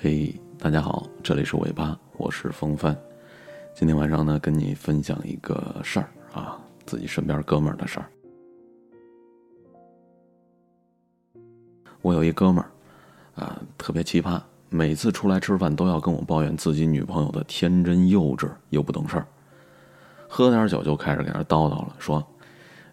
嘿，大家好，这里是尾巴，我是风帆。今天晚上呢，跟你分享一个事儿啊，自己身边哥们儿的事儿。我有一哥们儿啊，特别奇葩，每次出来吃饭都要跟我抱怨自己女朋友的天真幼稚又不懂事儿，喝点酒就开始给那叨叨了，说。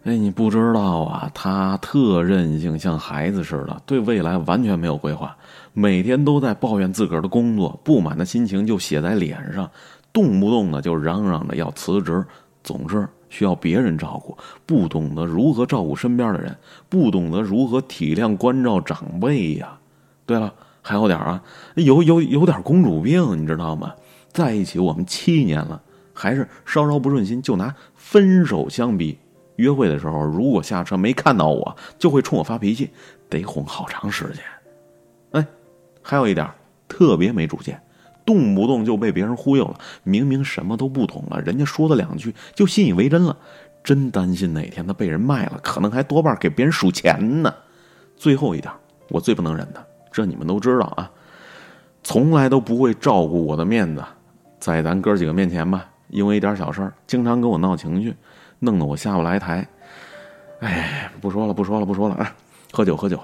哎，你不知道啊，他特任性，像孩子似的，对未来完全没有规划，每天都在抱怨自个儿的工作，不满的心情就写在脸上，动不动的就嚷嚷着要辞职，总是需要别人照顾，不懂得如何照顾身边的人，不懂得如何体谅关照长辈呀。对了，还有点啊，有有有点公主病，你知道吗？在一起我们七年了，还是稍稍不顺心就拿分手相比。约会的时候，如果下车没看到我，就会冲我发脾气，得哄好长时间。哎，还有一点，特别没主见，动不动就被别人忽悠了。明明什么都不懂了，人家说了两句就信以为真了，真担心哪天他被人卖了，可能还多半给别人数钱呢。最后一点，我最不能忍的，这你们都知道啊，从来都不会照顾我的面子，在咱哥几个面前吧，因为一点小事儿，经常跟我闹情绪。弄得我下不来台，哎，不说了，不说了，不说了啊！喝酒，喝酒。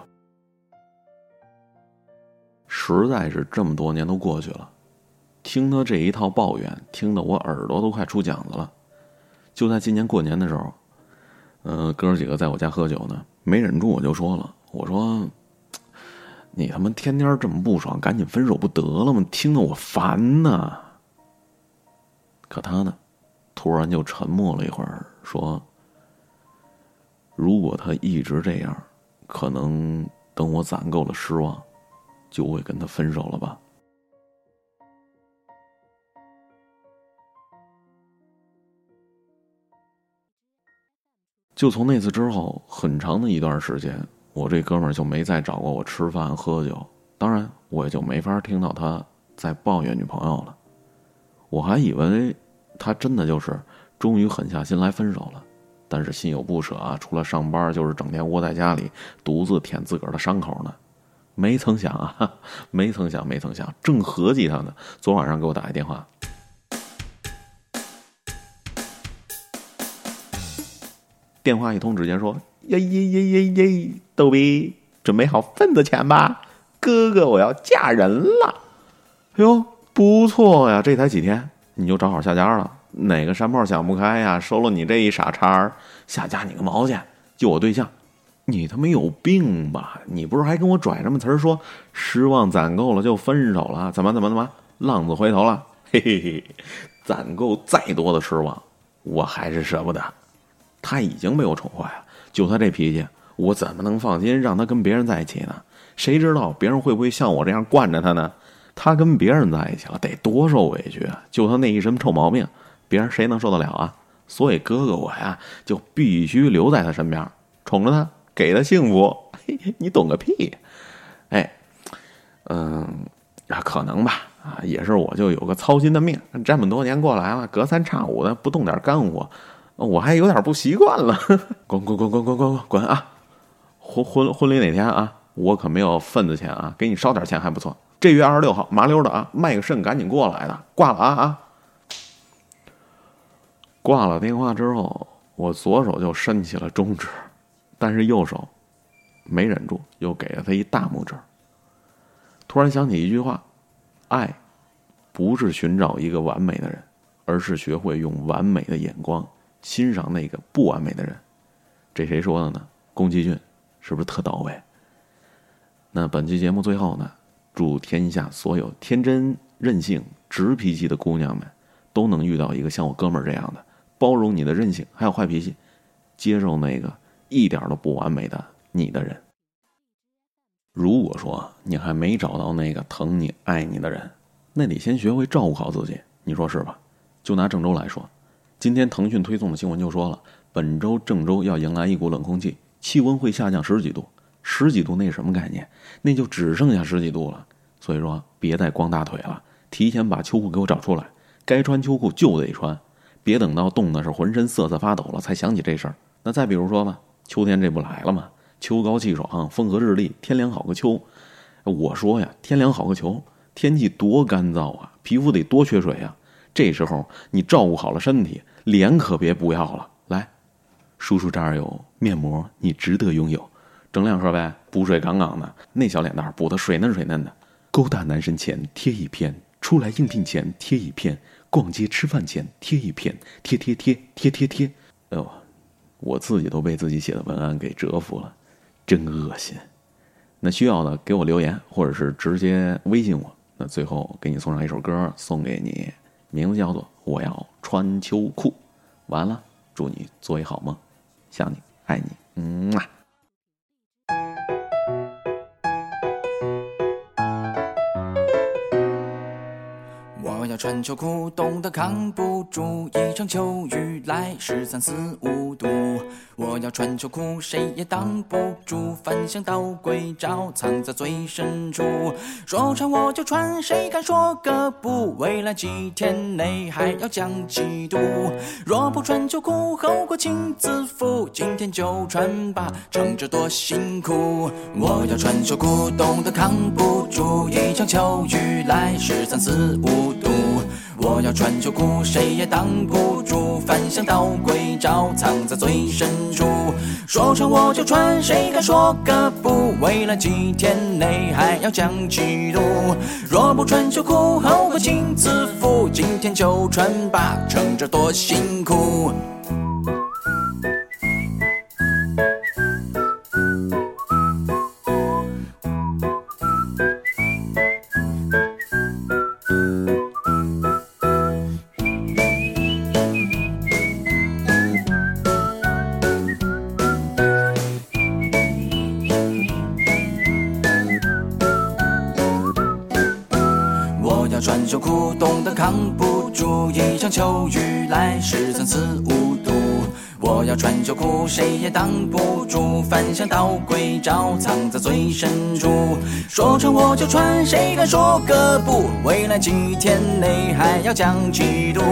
实在是这么多年都过去了，听他这一套抱怨，听得我耳朵都快出茧子了。就在今年过年的时候，嗯，哥几个在我家喝酒呢，没忍住我就说了：“我说，你他妈天天这么不爽，赶紧分手不得了吗？听得我烦呐。”可他呢？突然就沉默了一会儿，说：“如果他一直这样，可能等我攒够了失望，就会跟他分手了吧。”就从那次之后，很长的一段时间，我这哥们儿就没再找过我吃饭喝酒，当然，我也就没法听到他在抱怨女朋友了。我还以为。他真的就是终于狠下心来分手了，但是心有不舍啊！除了上班，就是整天窝在家里独自舔自个儿的伤口呢。没曾想啊，没曾想，没曾想，正合计他呢，昨晚上给我打一电话，电话一通，直接说：“耶耶耶耶耶，逗比，准备好份子钱吧，哥哥我要嫁人了。”哎呦，不错呀，这才几天。你就找好下家了，哪个山炮想不开呀？收了你这一傻叉儿，下家你个毛去！就我对象，你他妈有病吧？你不是还跟我拽什么词儿说失望攒够了就分手了？怎么怎么怎么浪子回头了？嘿嘿嘿，攒够再多的失望，我还是舍不得。他已经被我宠坏了，就他这脾气，我怎么能放心让他跟别人在一起呢？谁知道别人会不会像我这样惯着他呢？他跟别人在一起了，得多受委屈啊！就他那一身臭毛病，别人谁能受得了啊？所以哥哥我呀，就必须留在他身边，宠着他，给他幸福。嘿 你懂个屁！哎，嗯，啊，可能吧，啊，也是我就有个操心的命，这么多年过来了，隔三差五的不动点干活，我还有点不习惯了。滚滚滚滚滚滚滚啊！婚婚婚礼哪天啊？我可没有份子钱啊，给你烧点钱还不错。这月二十六号，麻溜的啊，卖个肾赶紧过来的，挂了啊啊！挂了电话之后，我左手就伸起了中指，但是右手没忍住，又给了他一大拇指。突然想起一句话：爱不是寻找一个完美的人，而是学会用完美的眼光欣赏那个不完美的人。这谁说的呢？宫崎骏，是不是特到位？那本期节目最后呢？祝天下所有天真、任性、直脾气的姑娘们，都能遇到一个像我哥们儿这样的，包容你的任性还有坏脾气，接受那个一点都不完美的你的人。如果说你还没找到那个疼你、爱你的人，那得先学会照顾好自己，你说是吧？就拿郑州来说，今天腾讯推送的新闻就说了，本周郑州要迎来一股冷空气，气温会下降十几度。十几度那什么概念？那就只剩下十几度了。所以说，别再光大腿了，提前把秋裤给我找出来。该穿秋裤就得穿，别等到冻的是浑身瑟瑟发抖了才想起这事儿。那再比如说吧，秋天这不来了吗？秋高气爽，风和日丽，天凉好个秋。我说呀，天凉好个秋，天气多干燥啊，皮肤得多缺水啊。这时候你照顾好了身体，脸可别不要了。来，叔叔这儿有面膜，你值得拥有。整两盒呗，补水杠杠的，那小脸蛋儿补的水嫩水嫩的。勾搭男神前贴一片，出来应聘前贴一片，逛街吃饭前贴一片，贴贴贴贴贴贴。哎呦，我自己都被自己写的文案给折服了，真恶心。那需要的给我留言，或者是直接微信我。那最后给你送上一首歌，送给你，名字叫做《我要穿秋裤》。完了，祝你做一好梦，想你，爱你，嗯啊。穿秋裤冻得扛不住，一场秋雨来时三四五度。我要穿秋裤，谁也挡不住，翻箱倒柜找藏在最深处。说穿我就穿，谁敢说个不？未来几天内还要降几度。若不穿秋裤，后果请自负。今天就穿吧，撑着多辛苦。我要穿秋裤，冻得扛不住，一场秋雨来时三四五度。我要穿秋裤，谁也挡不住，翻箱倒柜找藏在最深处。说穿我就穿，谁敢说个不？未来几天内还要降几度。若不穿秋裤，后果请自负。今天就穿吧，撑着多辛苦。秋裤冻得扛不住，一场秋雨来时三四五度。我要穿秋裤，谁也挡不住，翻箱倒柜找藏在最深处。说穿我就穿，谁敢说个不？未来几天内还要降几度。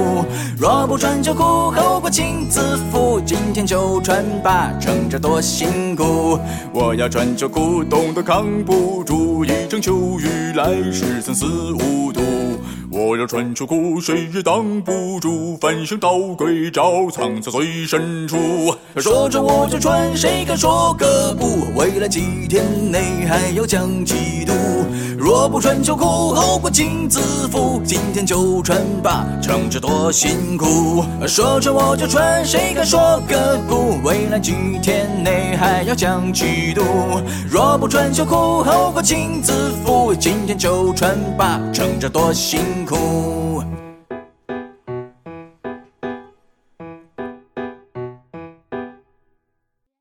若不穿秋裤，后果请自负。今天就穿吧，撑着多辛苦。我要穿秋裤，冻得扛不住，一场秋雨来时三四五度。我要穿秋裤，谁也挡不住，翻箱倒柜找藏在最深处。说着我就穿，谁敢说个不？未来几天内还要降几度。若不穿秋裤，后果请自负。今天就穿吧，撑着多辛苦。说着我就穿，谁敢说个不？未来几天内还要降几度。若不穿秋裤，后果请自负。今天就穿吧，撑着多辛苦。空。